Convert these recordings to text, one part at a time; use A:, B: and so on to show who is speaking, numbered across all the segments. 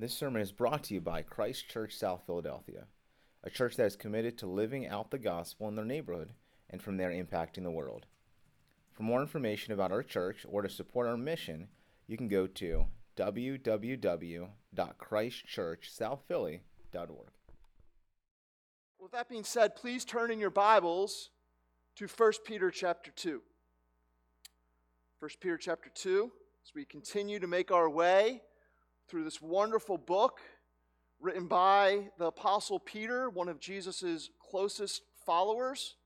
A: This sermon is brought to you by Christ Church South Philadelphia, a church that is committed to living out the gospel in their neighborhood and from there impacting the world. For more information about our church or to support our mission, you can go to www.christchurchsouthphilly.org.
B: With that being said, please turn in your Bibles to 1 Peter chapter 2. 1 Peter chapter 2, as we continue to make our way through this wonderful book written by the Apostle Peter, one of Jesus' closest followers,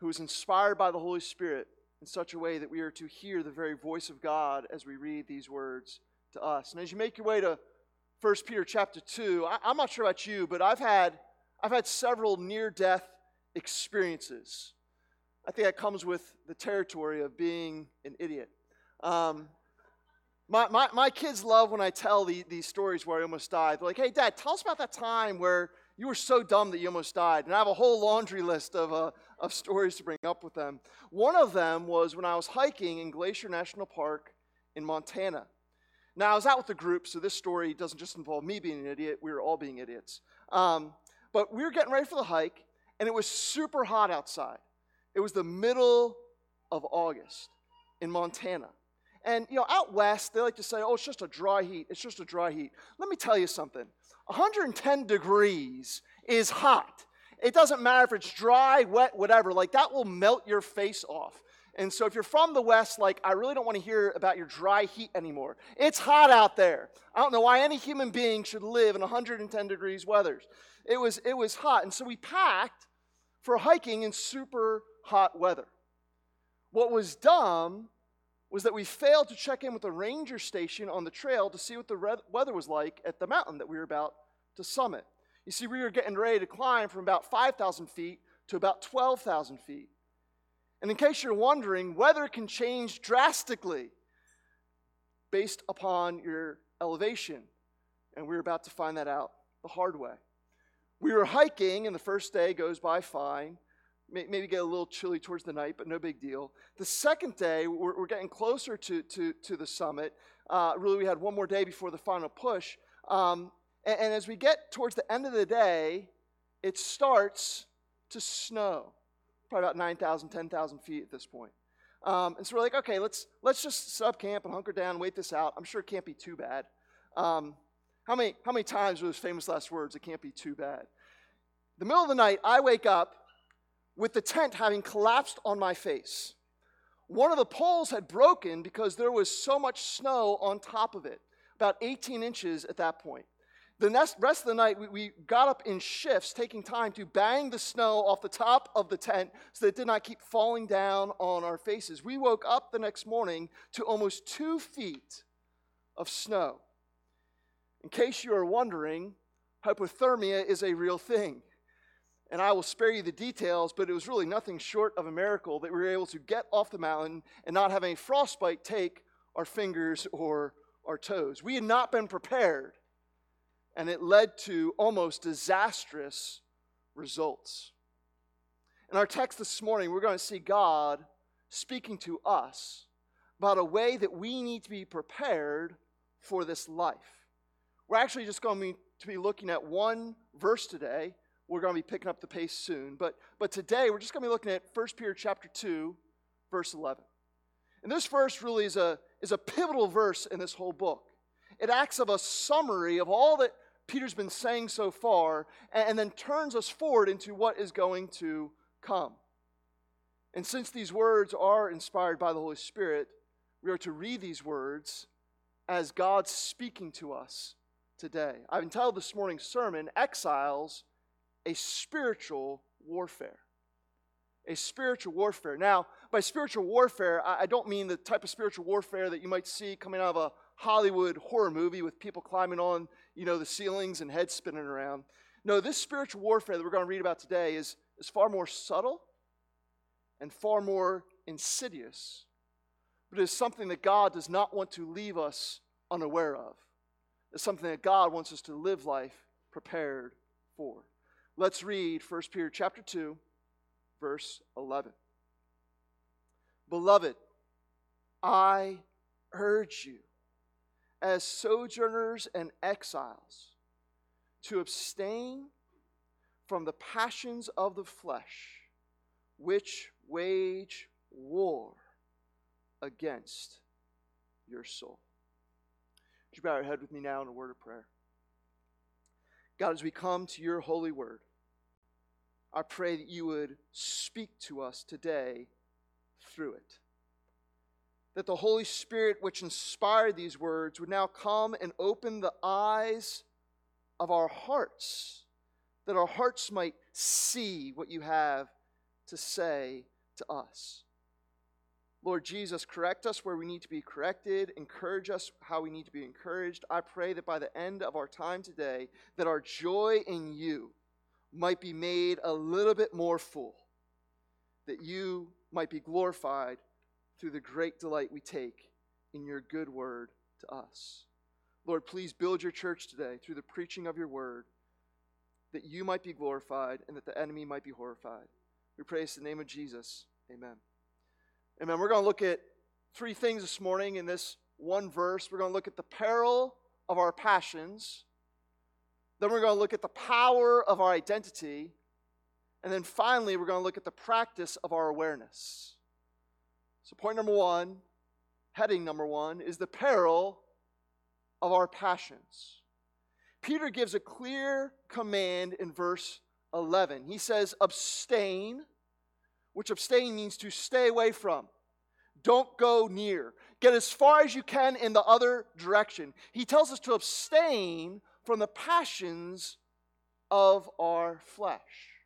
B: who was inspired by the Holy Spirit in such a way that we are to hear the very voice of God as we read these words to us. And as you make your way to 1 Peter chapter 2, I, I'm not sure about you, but I've had, I've had several near death experiences. I think that comes with the territory of being an idiot. Um, my, my, my kids love when I tell the, these stories where I almost died. They're like, hey, Dad, tell us about that time where you were so dumb that you almost died. And I have a whole laundry list of, uh, of stories to bring up with them. One of them was when I was hiking in Glacier National Park in Montana. Now, I was out with a group, so this story doesn't just involve me being an idiot, we were all being idiots. Um, but we were getting ready for the hike, and it was super hot outside. It was the middle of August in Montana. And, you know, out west, they like to say, oh, it's just a dry heat. It's just a dry heat. Let me tell you something 110 degrees is hot. It doesn't matter if it's dry, wet, whatever. Like, that will melt your face off. And so, if you're from the West, like, I really don't want to hear about your dry heat anymore. It's hot out there. I don't know why any human being should live in 110 degrees weather. It was, it was hot. And so, we packed for hiking in super hot weather. What was dumb was that we failed to check in with the ranger station on the trail to see what the weather was like at the mountain that we were about to summit. You see, we were getting ready to climb from about 5,000 feet to about 12,000 feet. And in case you're wondering, weather can change drastically based upon your elevation. And we we're about to find that out the hard way. We were hiking, and the first day goes by fine maybe get a little chilly towards the night, but no big deal. The second day, we're, we're getting closer to, to, to the summit. Uh, really, we had one more day before the final push. Um, and, and, as we get towards the end of the day, it starts to snow, probably about 9,000, 10,000 feet at this point. Um, and so we're like, okay, let's, let's just set up camp and hunker down wait this out. I'm sure it can't be too bad. Um, how, many, how many times were those famous last words, it can't be too bad? The middle of the night, I wake up with the tent having collapsed on my face. One of the poles had broken because there was so much snow on top of it, about 18 inches at that point. The rest of the night, we, we, got up in shifts, taking time to bang the snow off the top of the tent so that it did not keep falling down on our faces. We woke up the next morning to almost two feet of snow. In case you are wondering, hypothermia is a real thing and I will spare you the details, but it was really nothing short of a miracle that we were able to get off the mountain and not have any frostbite take our fingers or our toes. We had not been prepared, and it led to almost disastrous results. In our text this morning, we're going to see God speaking to us about a way that we need to be prepared for this life. We're actually just going to be looking at one verse today we're going to be picking up the pace soon. But, but today, we're just going to be looking at 1 Peter chapter 2, verse 11. And this verse really is a, is a pivotal verse in this whole book. It acts of a summary of all that Peter's been saying so far, and, and then turns us forward into what is going to come. And since these words are inspired by the Holy Spirit, we are to read these words as God speaking to us today. I've entitled this morning's sermon, Exiles a spiritual warfare. A spiritual warfare. Now, by spiritual warfare, I don't mean the type of spiritual warfare that you might see coming out of a Hollywood horror movie with people climbing on, you know, the ceilings and heads spinning around. No, this spiritual warfare that we're going to read about today is, is far more subtle and far more insidious, but it is something that God does not want to leave us unaware of. It's something that God wants us to live life prepared for. Let's read 1 Peter chapter 2, verse 11. Beloved, I urge you, as sojourners and exiles to abstain from the passions of the flesh, which wage war against your soul. Would you bow your head with me now in a word of prayer? God, as we come to your holy word, I pray that you would speak to us today through it. That the Holy Spirit, which inspired these words, would now come and open the eyes of our hearts, that our hearts might see what you have to say to us. Lord Jesus, correct us where we need to be corrected, encourage us how we need to be encouraged. I pray that by the end of our time today, that our joy in you might be made a little bit more full, that you might be glorified through the great delight we take in your good word to us. Lord, please build your church today through the preaching of your word, that you might be glorified and that the enemy might be horrified. We praise the name of Jesus. Amen. Amen. We're going to look at three things this morning in this one verse. We're going to look at the peril of our passions. Then we're going to look at the power of our identity. And then finally, we're going to look at the practice of our awareness. So, point number one, heading number one, is the peril of our passions. Peter gives a clear command in verse 11. He says, Abstain which abstain means to stay away from. Don't go near. Get as far as you can in the other direction. He tells us to abstain from the passions of our flesh.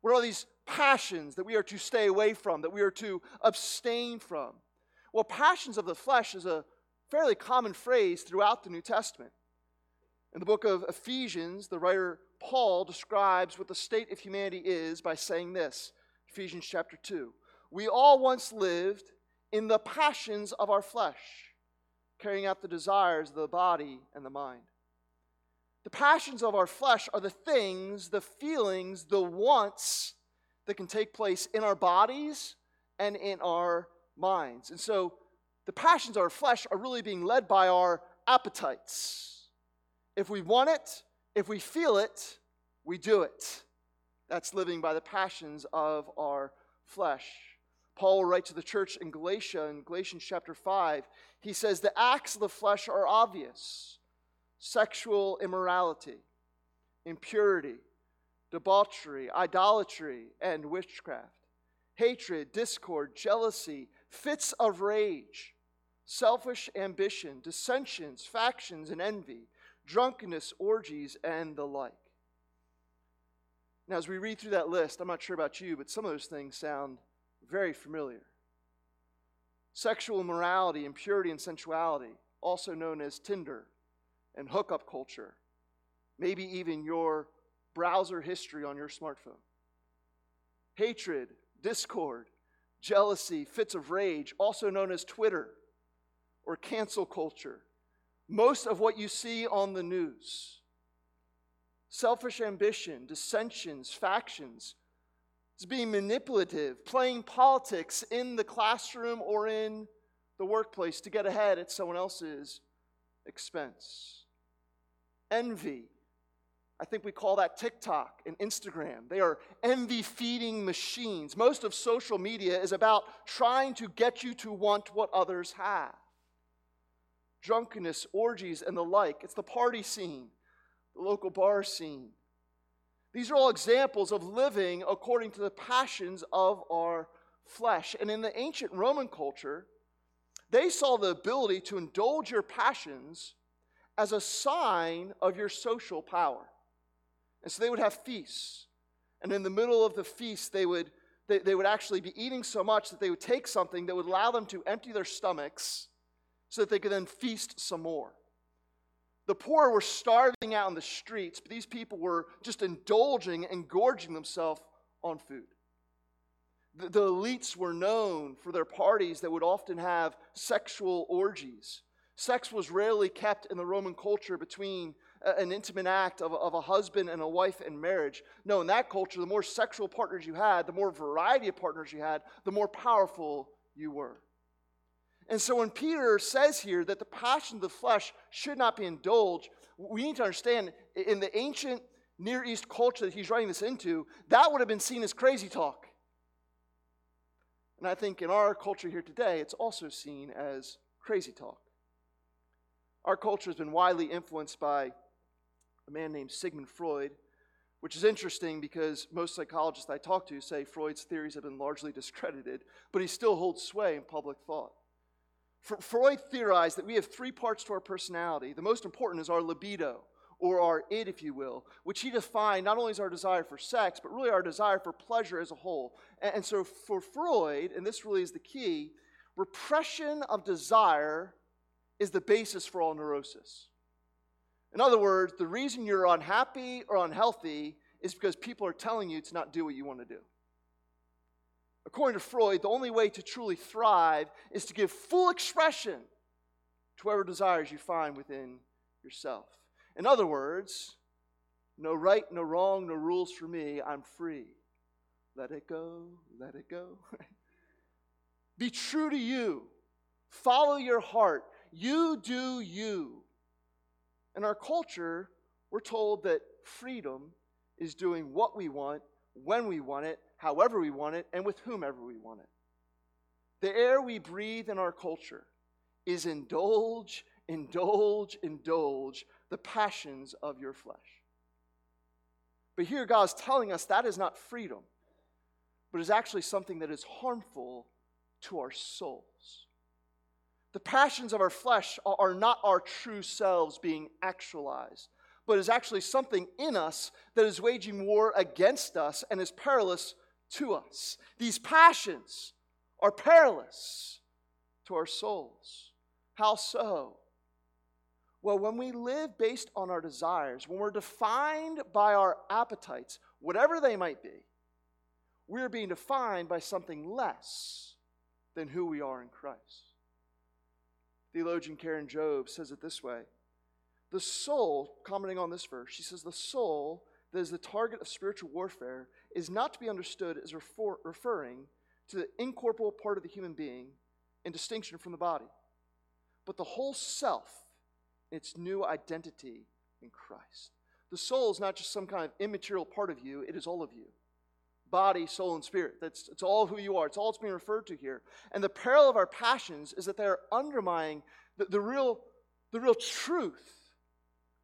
B: What are these passions that we are to stay away from, that we are to abstain from? Well, passions of the flesh is a fairly common phrase throughout the New Testament. In the book of Ephesians, the writer Paul describes what the state of humanity is by saying this Ephesians chapter 2. We all once lived in the passions of our flesh, carrying out the desires of the body and the mind. The passions of our flesh are the things, the feelings, the wants that can take place in our bodies and in our minds. And so the passions of our flesh are really being led by our appetites. If we want it, if we feel it, we do it. That's living by the passions of our flesh. Paul will write to the church in Galatia, in Galatians chapter 5, he says, The acts of the flesh are obvious sexual immorality, impurity, debauchery, idolatry, and witchcraft, hatred, discord, jealousy, fits of rage, selfish ambition, dissensions, factions, and envy, drunkenness, orgies, and the like. Now, as we read through that list, I'm not sure about you, but some of those things sound very familiar. Sexual immorality, impurity, and sensuality, also known as Tinder and hookup culture, maybe even your browser history on your smartphone. Hatred, discord, jealousy, fits of rage, also known as Twitter or cancel culture. Most of what you see on the news selfish ambition, dissensions, factions. It's being manipulative, playing politics in the classroom or in the workplace to get ahead at someone else's expense. Envy. I think we call that TikTok and Instagram. They are envy feeding machines. Most of social media is about trying to get you to want what others have. Drunkenness, orgies, and the like. It's the party scene the local bar scene. These are all examples of living according to the passions of our flesh. And in the ancient Roman culture, they saw the ability to indulge your passions as a sign of your social power. And so they would have feasts. And in the middle of the feast, they would, they, they would actually be eating so much that they would take something that would allow them to empty their stomachs so that they could then feast some more. The poor were starving out in the streets, but these people were just indulging and gorging themselves on food. The, the, elites were known for their parties that would often have sexual orgies. Sex was rarely kept in the Roman culture between uh, an intimate act of, of a husband and a wife in marriage. No, in that culture, the more sexual partners you had, the more variety of partners you had, the more powerful you were. And so when Peter says here that the passion of the flesh should not be indulged, we need to understand in the ancient Near East culture that he's writing this into, that would have been seen as crazy talk. And I think in our culture here today, it's also seen as crazy talk. Our culture has been widely influenced by a man named Sigmund Freud, which is interesting because most psychologists I talk to say Freud's theories have been largely discredited, but he still holds sway in public thought. Freud theorized that we have three parts to our personality. The most important is our libido, or our id, if you will, which he defined not only as our desire for sex, but really our desire for pleasure as a whole. And, so for Freud, and this really is the key, repression of desire is the basis for all neurosis. In other words, the reason you're unhappy or unhealthy is because people are telling you to not do what you want to do. According to Freud, the only way to truly thrive is to give full expression to whatever desires you find within yourself. In other words, no right, no wrong, no rules for me. I'm free. Let it go, let it go. Be true to you. Follow your heart. You do you. In our culture, we're told that freedom is doing what we want, when we want it, however we want it, and with whomever we want it. The air we breathe in our culture is indulge, indulge, indulge the passions of your flesh. But here God's telling us that is not freedom, but is actually something that is harmful to our souls. The passions of our flesh are not our true selves being actualized, but is actually something in us that is waging war against us and is perilous to us. These passions are perilous to our souls. How so? Well, when we live based on our desires, when we're defined by our appetites, whatever they might be, we're being defined by something less than who we are in Christ. Theologian Karen Jobes says it this way The soul, commenting on this verse, she says, The soul that is the target of spiritual warfare is not to be understood as refer- referring to the incorporeal part of the human being in distinction from the body, but the whole self its new identity in Christ. The soul is not just some kind of immaterial part of you, it is all of you body, soul, and spirit. That's it's all who you are. It's all it's being referred to here. And the peril of our passions is that they're undermining the, the, real, the real truth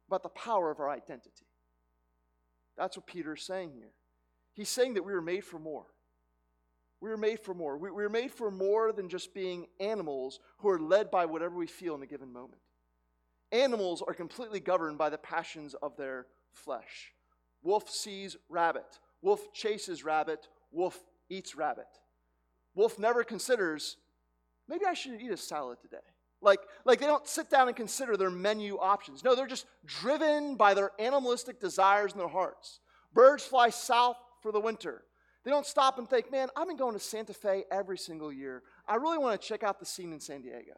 B: about the power of our identity. That's what Peter is saying here. He's saying that we were made for more. We were made for more. We, we were made for more than just being animals who are led by whatever we feel in a given moment. Animals are completely governed by the passions of their flesh. Wolf sees rabbit, wolf chases rabbit, wolf eats rabbit. Wolf never considers, maybe I should eat a salad today. Like, like they don't sit down and consider their menu options. No, they're just driven by their animalistic desires in their hearts. Birds fly south for the winter. They don't stop and think, man, I've been going to Santa Fe every single year. I really want to check out the scene in San Diego.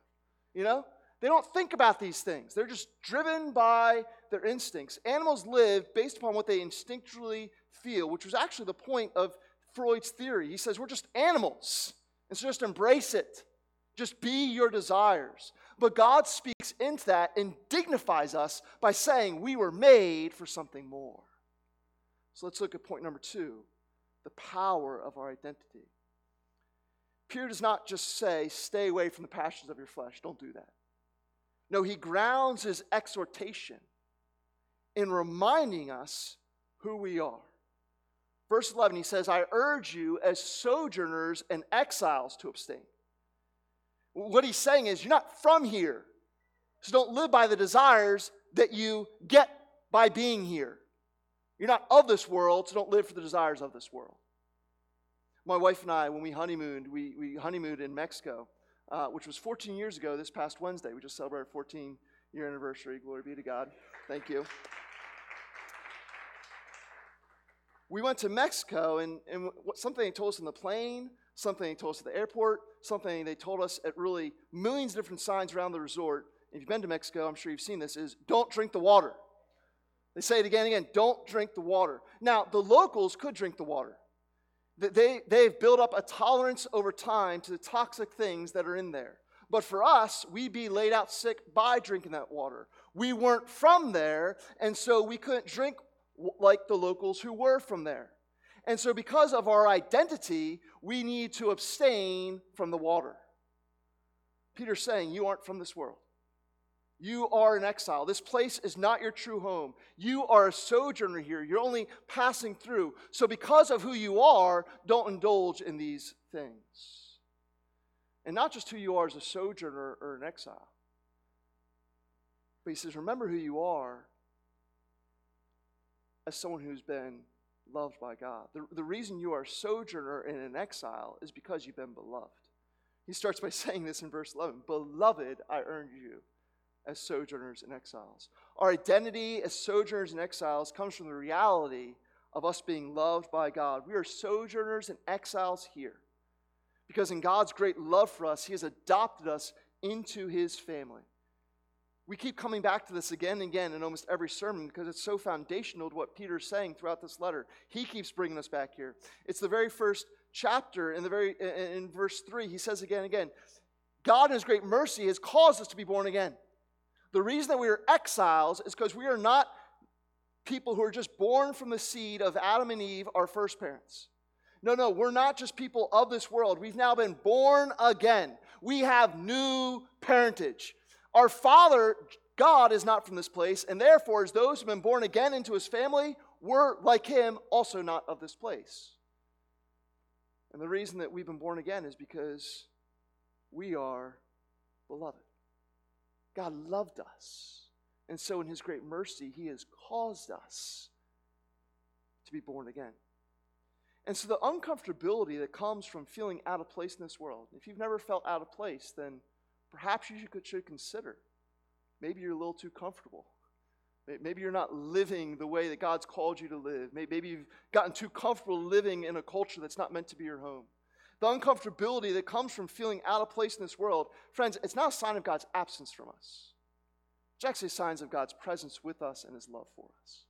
B: You know? They don't think about these things. They're just driven by their instincts. Animals live based upon what they instinctually feel, which was actually the point of Freud's theory. He says we're just animals, and so just embrace it. Just be your desires. But God speaks into that and dignifies us by saying we were made for something more. So let's look at point number two the power of our identity. Peter does not just say, stay away from the passions of your flesh. Don't do that. No, he grounds his exhortation in reminding us who we are. Verse 11, he says, I urge you as sojourners and exiles to abstain. What he's saying is, you're not from here. So don't live by the desires that you get by being here. You're not of this world, so don't live for the desires of this world. My wife and I, when we honeymooned, we, we honeymooned in Mexico uh, which was 14 years ago this past Wednesday. We just celebrated 14 year anniversary. Glory be to God. Thank you. We went to Mexico, and, and something they told us in the plane, something they told us at the airport, something they told us at really millions of different signs around the resort. If you've been to Mexico, I'm sure you've seen this, is don't drink the water. They say it again and again don't drink the water. Now, the locals could drink the water they, they've built up a tolerance over time to the toxic things that are in there. But for us, we'd be laid out sick by drinking that water. We weren't from there, and so we couldn't drink like the locals who were from there. And so, because of our identity, we need to abstain from the water. Peter's saying, You aren't from this world. You are an exile. This place is not your true home. You are a sojourner here. You're only passing through. So, because of who you are, don't indulge in these things. And not just who you are as a sojourner or an exile. But he says, remember who you are as someone who's been loved by God. The, the reason you are a sojourner and an exile is because you've been beloved. He starts by saying this in verse 11 Beloved, I earned you as sojourners and exiles. Our identity as sojourners and exiles comes from the reality of us being loved by God. We are sojourners and exiles here because in God's great love for us, He has adopted us into His family. We keep coming back to this again and again in almost every sermon because it's so foundational to what Peter's saying throughout this letter. He keeps bringing us back here. It's the very first chapter in the very in verse 3. He says again and again, God in his great mercy has caused us to be born again. The reason that we are exiles is because we are not people who are just born from the seed of Adam and Eve, our first parents. No, no, we're not just people of this world. We've now been born again. We have new parentage. Our Father, God, is not from this place, and therefore, as those who have been born again into his family, we're, like him, also not of this place. And the reason that we've been born again is because we are beloved. God loved us. And so, in his great mercy, he has caused us to be born again. And so, the uncomfortability that comes from feeling out of place in this world, if you've never felt out of place, then perhaps you should consider. Maybe you're a little too comfortable. Maybe you're not living the way that God's called you to live. Maybe you've gotten too comfortable living in a culture that's not meant to be your home. The uncomfortability that comes from feeling out of place in this world, friends, it's not a sign of God's absence from us. It's actually signs of God's presence with us and his love for us.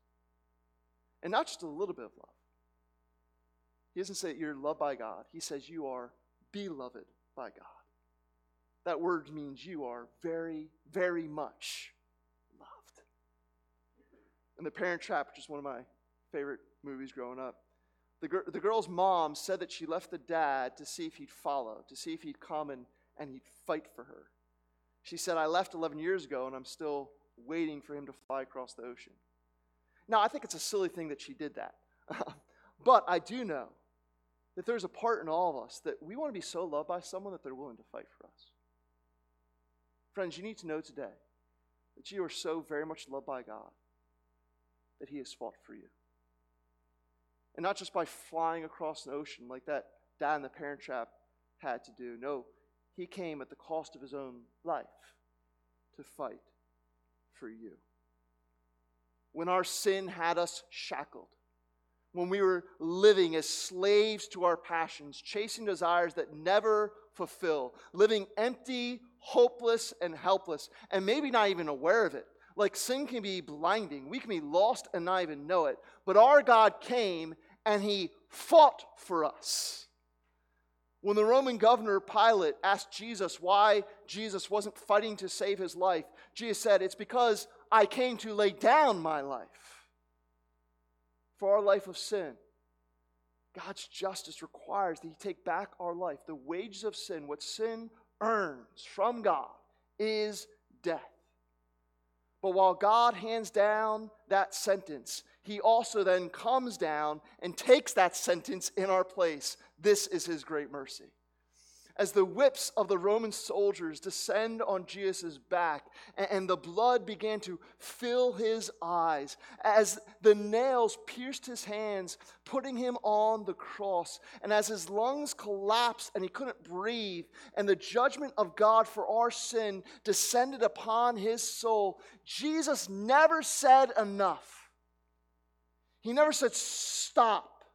B: And not just a little bit of love. He doesn't say you're loved by God, he says you are beloved by God. That word means you are very, very much loved. And The Parent Trap, which is one of my favorite movies growing up, the, gr- the girl's mom said that she left the dad to see if he'd follow, to see if he'd come and, and he'd fight for her. She said, I left 11 years ago and I'm still waiting for him to fly across the ocean. Now, I think it's a silly thing that she did that. but I do know that there's a part in all of us that we want to be so loved by someone that they're willing to fight for us. Friends, you need to know today that you are so very much loved by God that He has fought for you. And not just by flying across an ocean like that dad in the parent trap had to do. No, He came at the cost of His own life to fight for you. When our sin had us shackled, when we were living as slaves to our passions, chasing desires that never fulfill, living empty, hopeless, and helpless, and maybe not even aware of it. Like sin can be blinding, we can be lost and not even know it. But our God came and he fought for us. When the Roman governor Pilate asked Jesus why Jesus wasn't fighting to save his life, Jesus said, It's because I came to lay down my life for our life of sin. God's justice requires that He take back our life. The wages of sin, what sin earns from God, is death. But while God hands down that sentence, He also then comes down and takes that sentence in our place. This is His great mercy as the whips of the Roman soldiers descend on Jesus' back, and the blood began to fill his eyes, as the nails pierced his hands, putting him on the cross, and as his lungs collapsed and he couldn't breathe, and the judgment of God for our sin descended upon his soul, Jesus never said enough. He never said, Stop.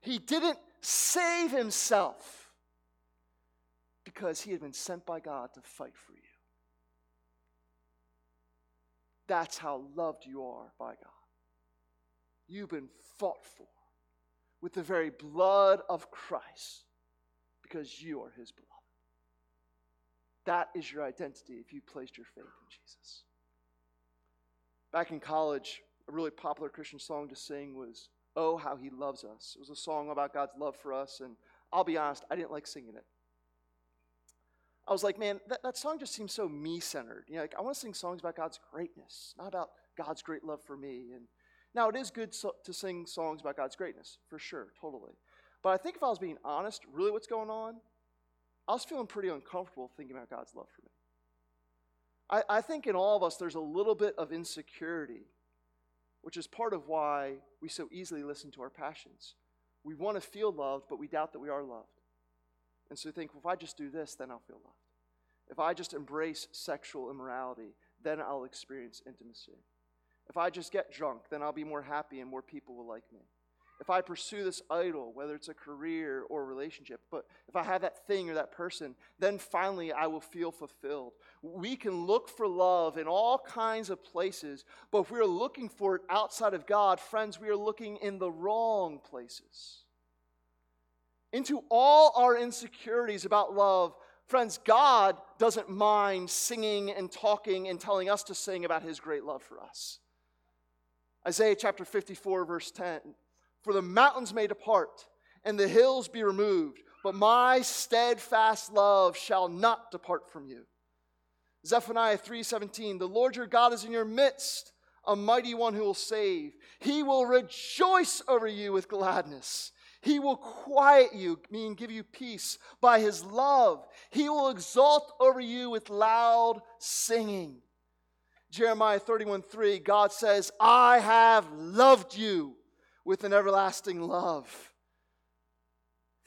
B: He didn't save himself because he had been sent by God to fight for you. That's how loved you are by God. You've been fought for with the very blood of Christ because you are his beloved. That is your identity if you placed your faith in Jesus. Back in college, a really popular Christian song to sing was Oh, How He Loves Us. It was a song about God's love for us, and I'll be honest, I didn't like singing it. I was like, man, that, that song just seems so me centered. You know, like, I want to sing songs about God's greatness, not about God's great love for me. And now it is good so, to sing songs about God's greatness, for sure, totally. But I think if I was being honest, really what's going on, I was feeling pretty uncomfortable thinking about God's love for me. I, I think in all of us, there's a little bit of insecurity, which is part of why we so easily listen to our passions. We want to feel loved, but we doubt that we are loved. And so we think, well, if I just do this, then I'll feel loved. If I just embrace sexual immorality, then I'll experience intimacy. If I just get drunk, then I'll be more happy and more people will like me. If I pursue this idol, whether it's a career or a relationship, but if I have that thing or that person, then finally I will feel fulfilled. We can look for love in all kinds of places, but if we're looking for it outside of God, friends, we are looking in the wrong places. Into all our insecurities about love, friends, God doesn't mind singing and talking and telling us to sing about his great love for us. Isaiah chapter 54, verse 10 For the mountains may depart and the hills be removed, but my steadfast love shall not depart from you. Zephaniah 3:17 The Lord your God is in your midst, a mighty one who will save. He will rejoice over you with gladness. He will quiet you, meaning give you peace by his love. He will exalt over you with loud singing. Jeremiah 31 3, God says, I have loved you with an everlasting love.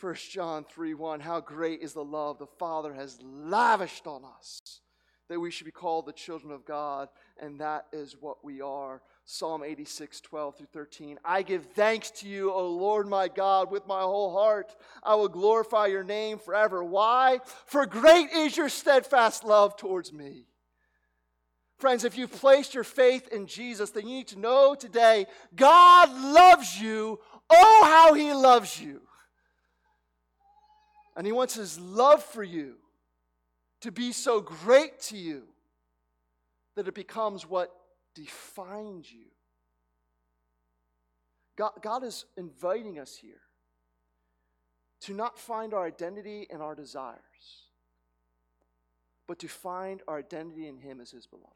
B: 1 John 3 1, how great is the love the Father has lavished on us that we should be called the children of God, and that is what we are. Psalm 86, 12 through 13. I give thanks to you, O Lord my God, with my whole heart. I will glorify your name forever. Why? For great is your steadfast love towards me. Friends, if you've placed your faith in Jesus, then you need to know today God loves you. Oh, how He loves you. And He wants His love for you to be so great to you that it becomes what defines you. God, God is inviting us here to not find our identity in our desires, but to find our identity in Him as His beloved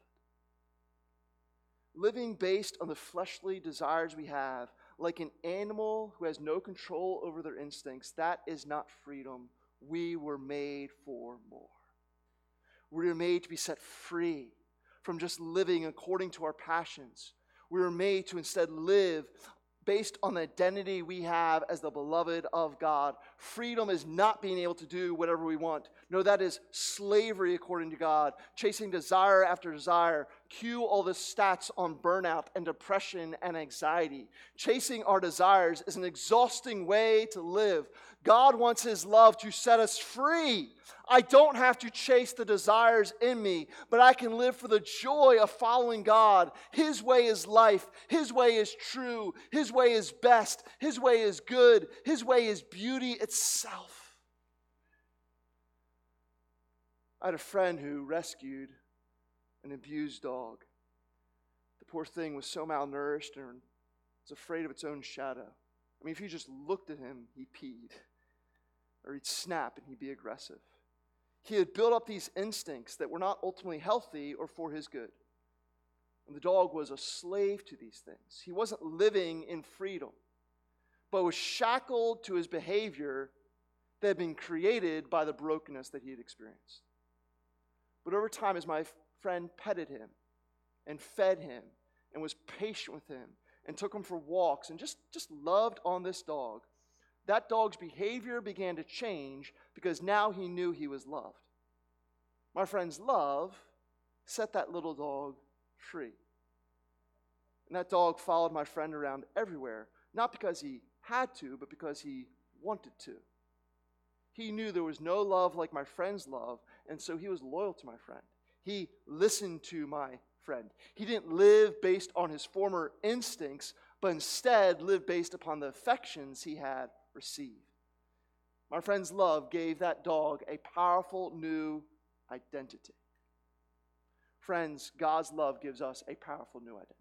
B: living based on the fleshly desires we have, like an animal who has no control over their instincts, that is not freedom. We were made for more. We were made to be set free from just living according to our passions. We were made to instead live based on the identity we have as the beloved of God. Freedom is not being able to do whatever we want. No, that is slavery according to God, chasing desire after desire. Cue all the stats on burnout and depression and anxiety. Chasing our desires is an exhausting way to live. God wants His love to set us free. I don't have to chase the desires in me, but I can live for the joy of following God. His way is life. His way is true. His way is best. His way is good. His way is beauty itself. I had a friend who rescued an abused dog. The poor thing was so malnourished and was afraid of its own shadow. I mean, if you just looked at him, he peed, or he'd snap and he'd be aggressive. He had built up these instincts that were not ultimately healthy or for his good. And the dog was a slave to these things. He wasn't living in freedom, but was shackled to his behavior that had been created by the brokenness that he had experienced. But over time, as my friend petted him and fed him and was patient with him and took him for walks and just, just loved on this dog, that dog's behavior began to change because now he knew he was loved. My friend's love set that little dog free. And that dog followed my friend around everywhere, not because he had to, but because he wanted to. He knew there was no love like my friend's love, and so he was loyal to my friend. He listened to my friend. He didn't live based on his former instincts, but instead lived based upon the affections he had received. My friend's love gave that dog a powerful new identity. Friends, God's love gives us a powerful new identity.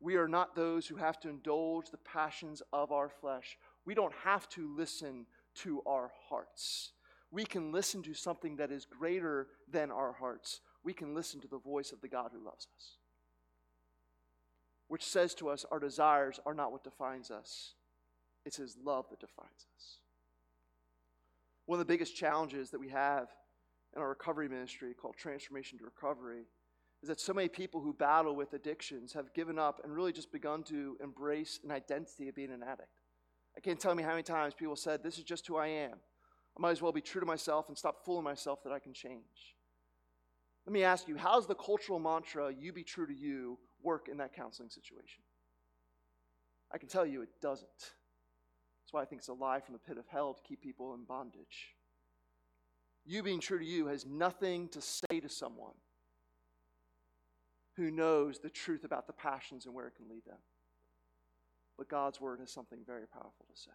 B: We are not those who have to indulge the passions of our flesh. We don't have to listen to our hearts. We can listen to something that is greater than our hearts. We can listen to the voice of the God who loves us, which says to us our desires are not what defines us, it's His love that defines us. One of the biggest challenges that we have in our recovery ministry called Transformation to Recovery is that so many people who battle with addictions have given up and really just begun to embrace an identity of being an addict. I can't tell me how many times people said, This is just who I am. I might as well be true to myself and stop fooling myself that I can change. Let me ask you, how's the cultural mantra, you be true to you, work in that counseling situation? I can tell you it doesn't. That's why I think it's a lie from the pit of hell to keep people in bondage. You being true to you has nothing to say to someone who knows the truth about the passions and where it can lead them. But God's word has something very powerful to say.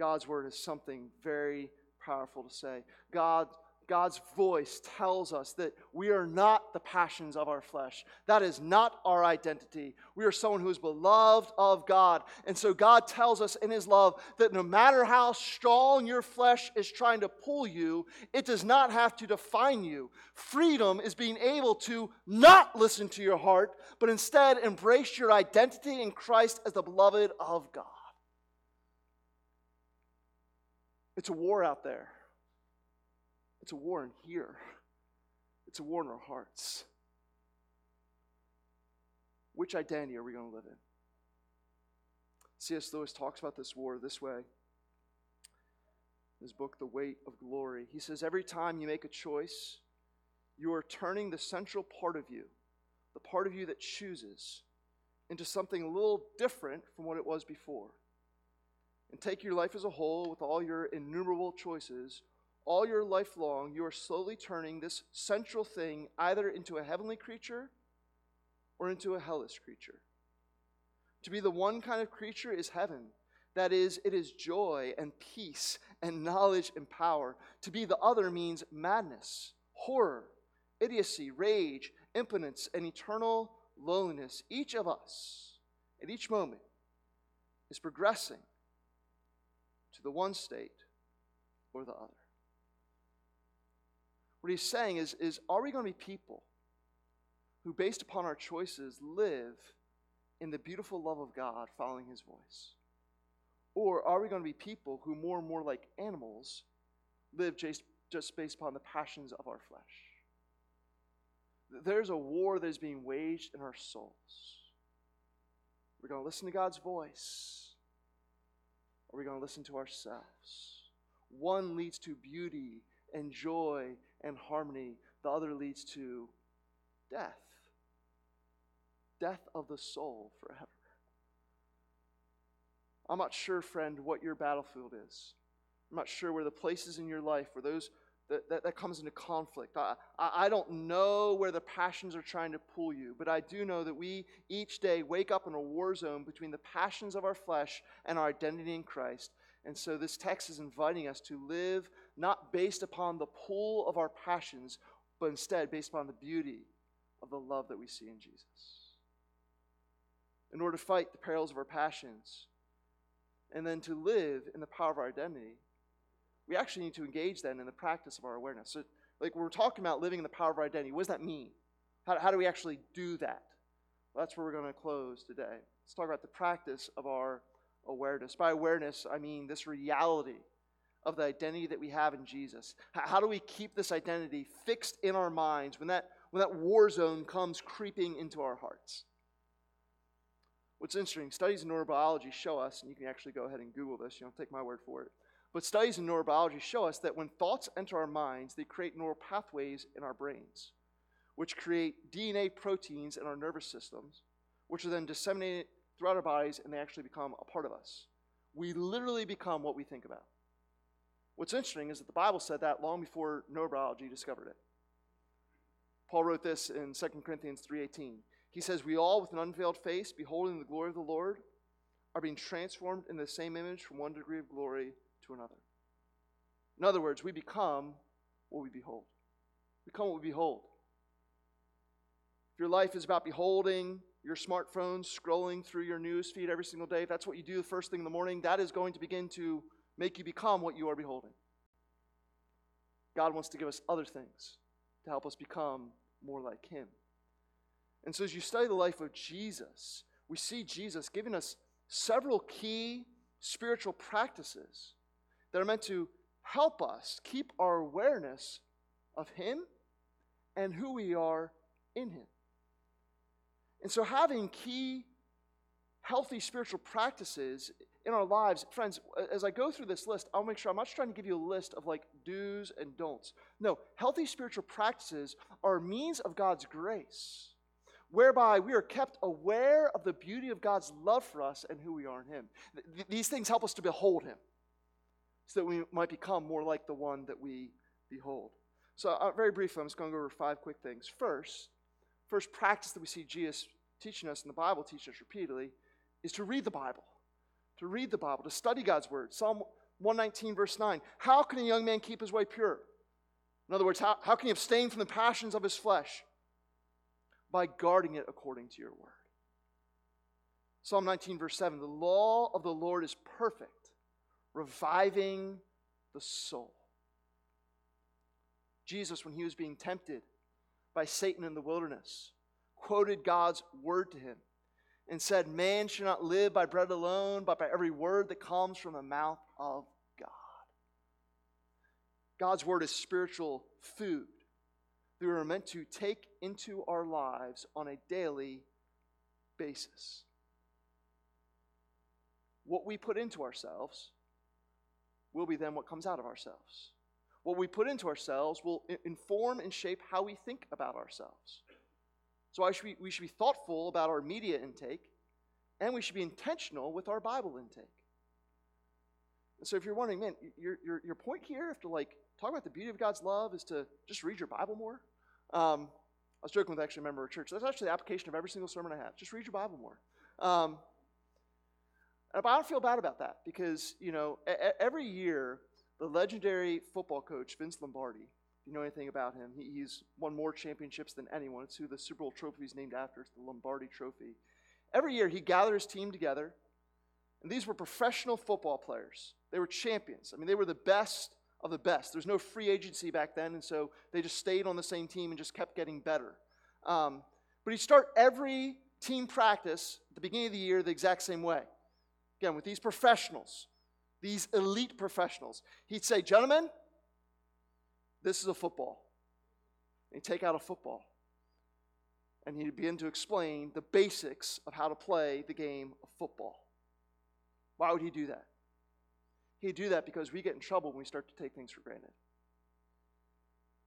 B: God's word has something very powerful to say. God God's voice tells us that we are not the passions of our flesh. That is not our identity. We are someone who is beloved of God. And so God tells us in His love that no matter how strong your flesh is trying to pull you, it does not have to define you. Freedom is being able to not listen to your heart, but instead embrace your identity in Christ as the beloved of God. It's a war out there. It's a war in here, it's a war in our hearts. Which identity are we going to live in? C.S. Lewis talks about this war this way. in His book, The Weight of Glory. He says, Every time you make a choice, you are turning the central part of you, the part of you that chooses, into something a little different from what it was before. And take your life as a whole with all your innumerable choices all your life long, you are slowly turning this central thing either into a heavenly creature or into a hellish creature. To be the one kind of creature is heaven. That is, it is joy and peace and knowledge and power. To be the other means madness, horror, idiocy, rage, impotence, and eternal loneliness. Each of us, at each moment, is progressing to the one state or the other. What he's saying is, is are we going to be people who, based upon our choices, live in the beautiful love of God, following his voice? Or are we going to be people who, more and more like animals, live just, just based upon the passions of our flesh? There's a war that is being waged in our souls. We're going to listen to God's voice. Are we going to listen to ourselves? One leads to beauty and joy and harmony, the other leads to death. Death of the soul forever. I'm not sure, friend, what your battlefield is. I'm not sure where the places in your life where those that, that, that comes into conflict. I, I, I don't know where the passions are trying to pull you, but I do know that we each day wake up in a war zone between the passions of our flesh and our identity in Christ. And so this text is inviting us to live not based upon the pull of our passions, but instead based upon the beauty of the love that we see in Jesus. In order to fight the perils of our passions and then to live in the power of our identity, we actually need to engage then in the practice of our awareness. So, like we're talking about living in the power of our identity, what does that mean? How, how do we actually do that? Well, that's where we're going to close today. Let's talk about the practice of our awareness. By awareness, I mean this reality of the identity that we have in Jesus? How do we keep this identity fixed in our minds when that, when that war zone comes creeping into our hearts? What's interesting, studies in neurobiology show us, and you can actually go ahead and Google this, you don't take my word for it, but studies in neurobiology show us that when thoughts enter our minds, they create neural pathways in our brains, which create DNA proteins in our nervous systems, which are then disseminated throughout our bodies and they actually become a part of us. We literally become what we think about. What's interesting is that the Bible said that long before neurobiology discovered it. Paul wrote this in 2 Corinthians 3:18. He says, "We all with an unveiled face, beholding the glory of the Lord, are being transformed in the same image from one degree of glory another." In other words, we become what we behold. Become what we behold. If your life is about beholding your smartphone, scrolling through your news feed every single day, that's what you do the first thing in the morning, that is going to begin to make you become what you are beholding. God wants to give us other things to help us become more like Him. And so, as you study the life of Jesus, we see Jesus giving us several key spiritual practices that are meant to help us keep our awareness of Him and who we are in Him. And so, having key, healthy spiritual practices in our lives, friends, as I go through this list, I'll make sure I'm not trying to give you a list of like do's and don'ts. No, healthy spiritual practices are means of God's grace, whereby we are kept aware of the beauty of God's love for us and who we are in Him. Th- these things help us to behold Him so that we might become more like the one that we behold. So, uh, very briefly, I'm just going to go over five quick things. First, first practice that we see Jesus teaching us in the Bible, teach us repeatedly, is to read the Bible. To read the Bible, to study God's word. Psalm 119, verse 9. How can a young man keep his way pure? In other words, how, how can he abstain from the passions of his flesh? By guarding it according to your word. Psalm 19, verse 7. The law of the Lord is perfect, reviving the soul. Jesus, when he was being tempted by Satan in the wilderness, quoted God's word to him and said, Man should not live by bread alone, but by every word that comes from the mouth of God. God's word is spiritual food that we are meant to take into our lives on a daily basis. What we put into ourselves will be then what comes out of ourselves. What we put into ourselves will inform and shape how we think about ourselves. So should be, we should be thoughtful about our media intake, and we should be intentional with our Bible intake. And so if you're wondering, man, your, your, your point here, after like talk about the beauty of God's love, is to just read your Bible more. Um, I was joking with actually a member of church. That's actually the application of every single sermon I have. Just read your Bible more. Um, but I don't feel bad about that because, you know, every year the legendary football coach, Vince Lombardi, if you know anything about him, he's won more championships than anyone. It's who the Super Bowl trophy is named after. It's the Lombardi Trophy. Every year, he gathered his team together, and these were professional football players. They were champions. I mean, they were the best of the best. There's no free agency back then, and so they just stayed on the same team and just kept getting better. Um, but he'd start every team practice at the beginning of the year the exact same way. Again, with these professionals, these elite professionals, he'd say, Gentlemen, this is a football. And he'd take out a football. And he'd begin to explain the basics of how to play the game of football. Why would he do that? He'd do that because we get in trouble when we start to take things for granted.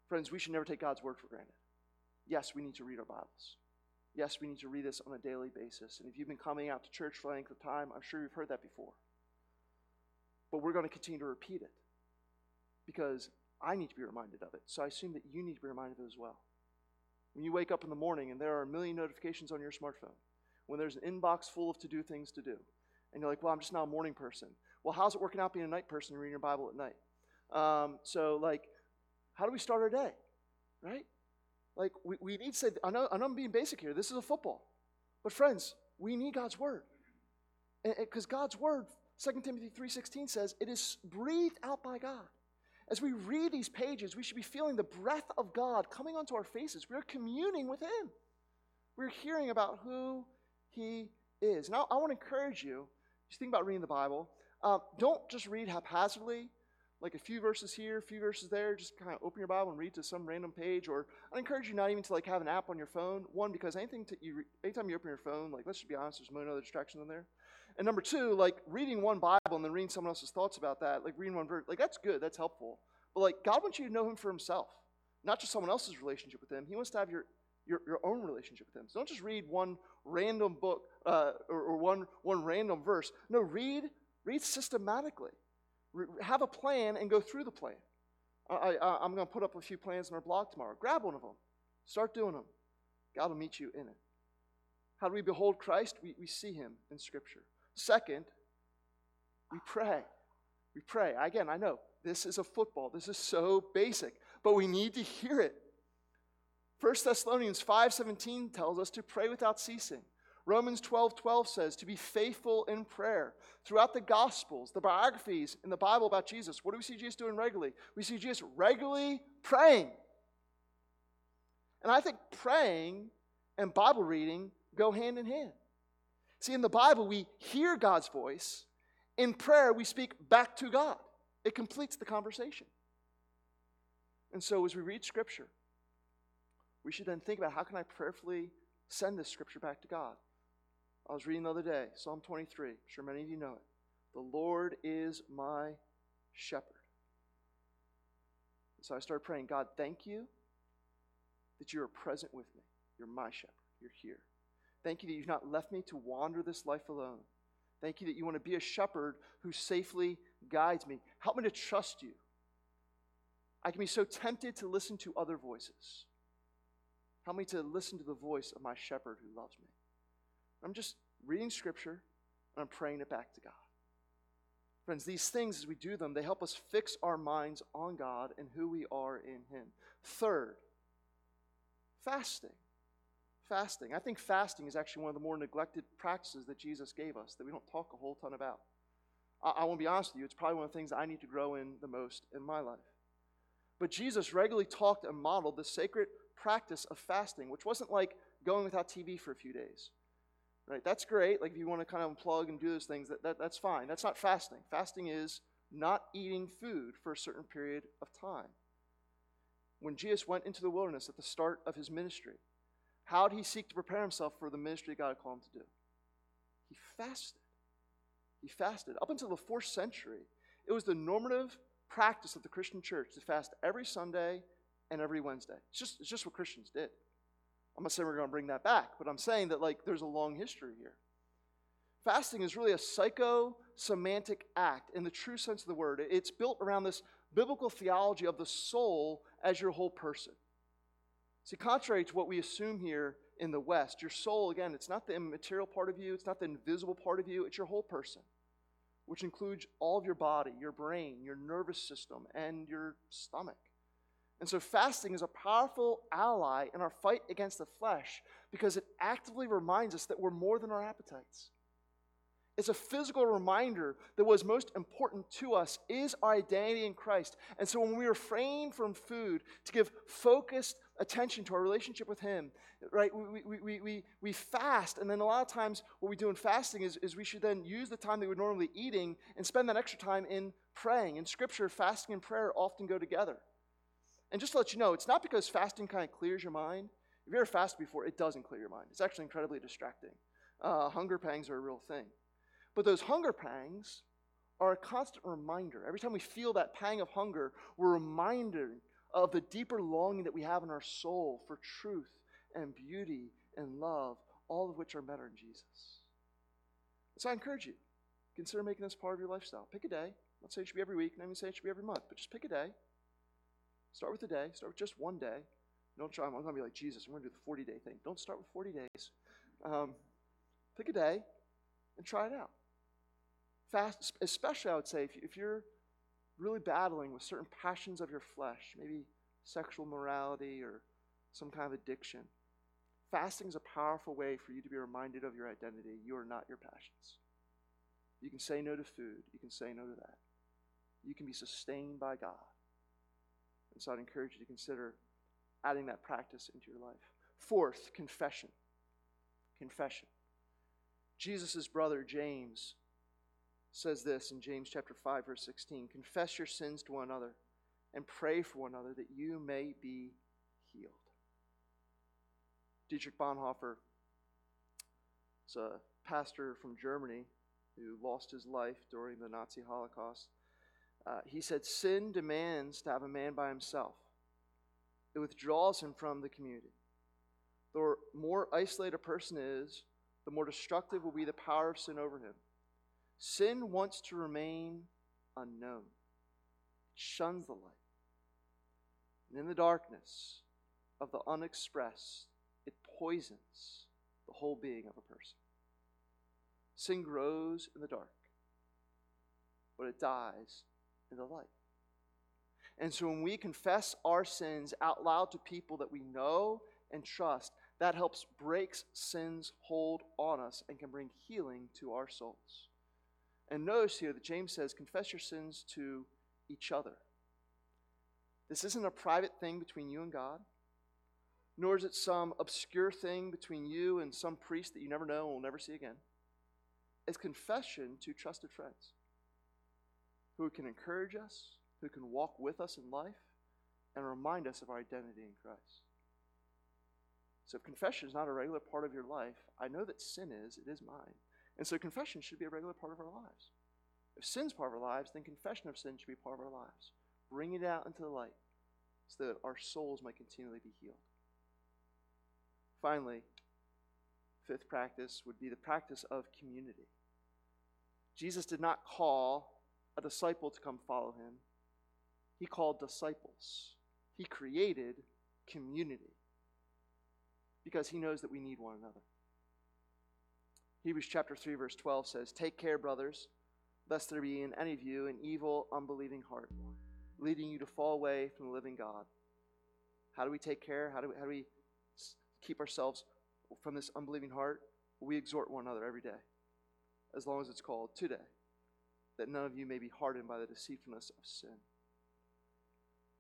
B: Friends, we should never take God's word for granted. Yes, we need to read our Bibles. Yes, we need to read this on a daily basis. And if you've been coming out to church for a length of time, I'm sure you've heard that before. But we're going to continue to repeat it because I need to be reminded of it. So I assume that you need to be reminded of it as well. When you wake up in the morning and there are a million notifications on your smartphone, when there's an inbox full of to do things to do, and you're like, well, I'm just now a morning person. Well, how's it working out being a night person and reading your Bible at night? Um, so, like, how do we start our day? Right? Like, we, we need to say, I know, I know I'm being basic here. This is a football. But, friends, we need God's Word. Because God's Word, 2 Timothy 3.16 says, it is breathed out by God. As we read these pages, we should be feeling the breath of God coming onto our faces. We're communing with Him. We're hearing about who He is. Now, I want to encourage you, just think about reading the Bible. Um, don't just read haphazardly, like a few verses here, a few verses there. Just kind of open your Bible and read to some random page. Or I encourage you not even to like have an app on your phone. One, because anything to you, anytime you open your phone, like let's just be honest, there's million other distractions in there. And number two, like reading one Bible and then reading someone else's thoughts about that, like reading one verse, like that's good, that's helpful. But like God wants you to know Him for Himself, not just someone else's relationship with Him. He wants to have your your, your own relationship with Him. So don't just read one random book uh, or, or one one random verse. No, read read systematically. Have a plan and go through the plan. I, I'm going to put up a few plans in our blog tomorrow. Grab one of them. Start doing them. God will meet you in it. How do we behold Christ? We, we see him in Scripture. Second, we pray. We pray. Again, I know this is a football. This is so basic. but we need to hear it. 1 Thessalonians 5:17 tells us to pray without ceasing. Romans 12 12 says to be faithful in prayer. Throughout the Gospels, the biographies in the Bible about Jesus, what do we see Jesus doing regularly? We see Jesus regularly praying. And I think praying and Bible reading go hand in hand. See, in the Bible, we hear God's voice. In prayer, we speak back to God. It completes the conversation. And so, as we read Scripture, we should then think about how can I prayerfully send this Scripture back to God? I was reading the other day, Psalm 23. I'm sure many of you know it. The Lord is my shepherd. So I started praying, God, thank you that you are present with me. You're my shepherd. You're here. Thank you that you've not left me to wander this life alone. Thank you that you want to be a shepherd who safely guides me. Help me to trust you. I can be so tempted to listen to other voices. Help me to listen to the voice of my shepherd who loves me. I'm just reading scripture and I'm praying it back to God. Friends, these things, as we do them, they help us fix our minds on God and who we are in Him. Third, fasting. Fasting. I think fasting is actually one of the more neglected practices that Jesus gave us that we don't talk a whole ton about. I, I want to be honest with you, it's probably one of the things I need to grow in the most in my life. But Jesus regularly talked and modeled the sacred practice of fasting, which wasn't like going without TV for a few days. Right? That's great. Like if you want to kind of unplug and do those things, that, that, that's fine. That's not fasting. Fasting is not eating food for a certain period of time. When Jesus went into the wilderness at the start of his ministry, how did he seek to prepare himself for the ministry God had called him to do? He fasted. He fasted. Up until the fourth century, it was the normative practice of the Christian church to fast every Sunday and every Wednesday. It's just, it's just what Christians did. I'm not saying we're going to bring that back, but I'm saying that like there's a long history here. Fasting is really a psychosomatic act in the true sense of the word. It's built around this biblical theology of the soul as your whole person. See, contrary to what we assume here in the West, your soul, again, it's not the immaterial part of you, it's not the invisible part of you, it's your whole person, which includes all of your body, your brain, your nervous system, and your stomach. And so, fasting is a powerful ally in our fight against the flesh because it actively reminds us that we're more than our appetites. It's a physical reminder that what's most important to us is our identity in Christ. And so, when we refrain from food to give focused attention to our relationship with Him, right, we, we, we, we, we fast. And then, a lot of times, what we do in fasting is, is we should then use the time that we're normally eating and spend that extra time in praying. In Scripture, fasting and prayer often go together. And just to let you know, it's not because fasting kind of clears your mind. If you've ever fasted before, it doesn't clear your mind. It's actually incredibly distracting. Uh, hunger pangs are a real thing. But those hunger pangs are a constant reminder. Every time we feel that pang of hunger, we're reminded of the deeper longing that we have in our soul for truth and beauty and love, all of which are better in Jesus. So I encourage you, consider making this part of your lifestyle. Pick a day. Let's say it should be every week, not even say it should be every month, but just pick a day Start with a day. Start with just one day. Don't try. I'm going to be like Jesus. I'm going to do the 40 day thing. Don't start with 40 days. Um, pick a day and try it out. Fast, especially I would say if, if you're really battling with certain passions of your flesh, maybe sexual morality or some kind of addiction. Fasting is a powerful way for you to be reminded of your identity. You are not your passions. You can say no to food. You can say no to that. You can be sustained by God. And so I'd encourage you to consider adding that practice into your life. Fourth, confession. Confession. Jesus' brother James says this in James chapter 5 verse 16, confess your sins to one another and pray for one another that you may be healed. Dietrich Bonhoeffer is a pastor from Germany who lost his life during the Nazi Holocaust. Uh, he said, Sin demands to have a man by himself, it withdraws him from the community. The more isolated a person is, the more destructive will be the power of sin over him. Sin wants to remain unknown, it shuns the light. And in the darkness of the unexpressed, it poisons the whole being of a person. Sin grows in the dark, but it dies the light. And so when we confess our sins out loud to people that we know and trust, that helps breaks sin's hold on us and can bring healing to our souls. And notice here that James says, confess your sins to each other. This isn't a private thing between you and God, nor is it some obscure thing between you and some priest that you never know and will never see again. It's confession to trusted friends who can encourage us, who can walk with us in life, and remind us of our identity in Christ. So if confession is not a regular part of your life, I know that sin is, it is mine. And so confession should be a regular part of our lives. If sin's part of our lives, then confession of sin should be part of our lives. Bring it out into the light so that our souls might continually be healed. Finally, fifth practice would be the practice of community. Jesus did not call a disciple to come follow him, he called disciples. He created community because he knows that we need one another. Hebrews chapter 3 verse 12 says, "Take care, brothers, lest there be in any of you an evil, unbelieving heart, leading you to fall away from the living God." How do we take care? How do we, how do we keep ourselves from this unbelieving heart? We exhort one another every day, as long as it's called today, that none of you may be hardened by the deceitfulness of sin.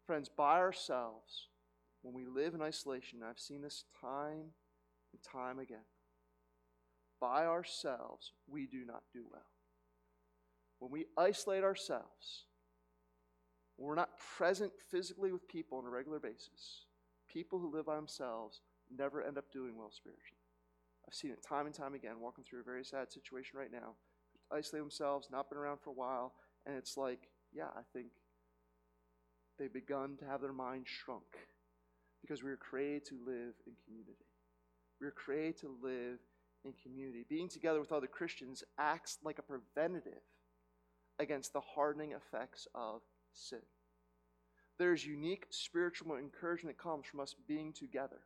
B: Friends, by ourselves, when we live in isolation, I've seen this time and time again, by ourselves, we do not do well. When we isolate ourselves, when we're not present physically with people on a regular basis, people who live by themselves never end up doing well spiritually. I've seen it time and time again, walking through a very sad situation right now. Isolate themselves, not been around for a while, and it's like, yeah, I think they've begun to have their mind shrunk because we were created to live in community. We were created to live in community. Being together with other Christians acts like a preventative against the hardening effects of sin. There's unique spiritual encouragement that comes from us being together.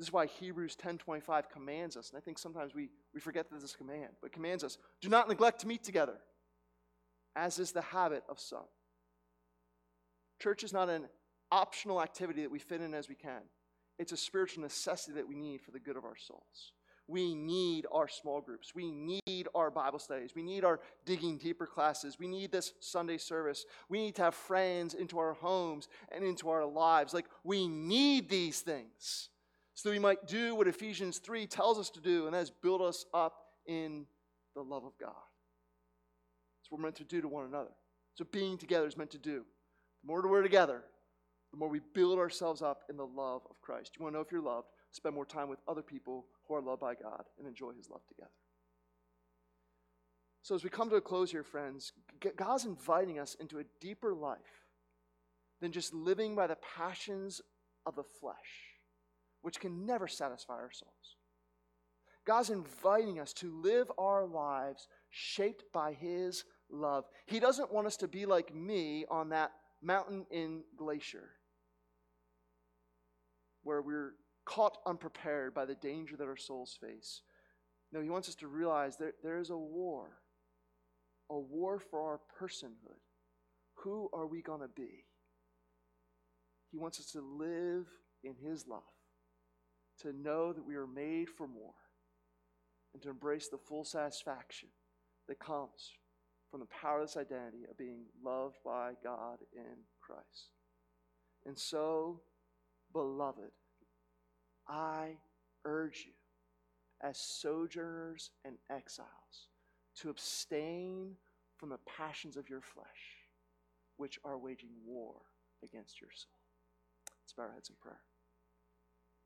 B: This is why Hebrews 10:25 commands us, and I think sometimes we, we forget that this command, but commands us, do not neglect to meet together, as is the habit of some. Church is not an optional activity that we fit in as we can. It's a spiritual necessity that we need for the good of our souls. We need our small groups. We need our Bible studies. We need our digging deeper classes. We need this Sunday service. We need to have friends into our homes and into our lives. Like, we need these things so that we might do what Ephesians 3 tells us to do, and that is build us up in the love of God. That's what we're meant to do to one another. So, being together is meant to do. The more we're together, the more we build ourselves up in the love of Christ. You want to know if you're loved? Spend more time with other people who are loved by God and enjoy His love together. So, as we come to a close here, friends, God's inviting us into a deeper life than just living by the passions of the flesh, which can never satisfy our souls. God's inviting us to live our lives shaped by His love. He doesn't want us to be like me on that mountain in Glacier where we're caught unprepared by the danger that our souls face. No, he wants us to realize that there is a war, a war for our personhood. Who are we going to be? He wants us to live in his love, to know that we are made for more, and to embrace the full satisfaction that comes from the powerless identity of being loved by God in Christ. And so, Beloved, I urge you, as sojourners and exiles, to abstain from the passions of your flesh, which are waging war against your soul. Let's bow our heads in prayer.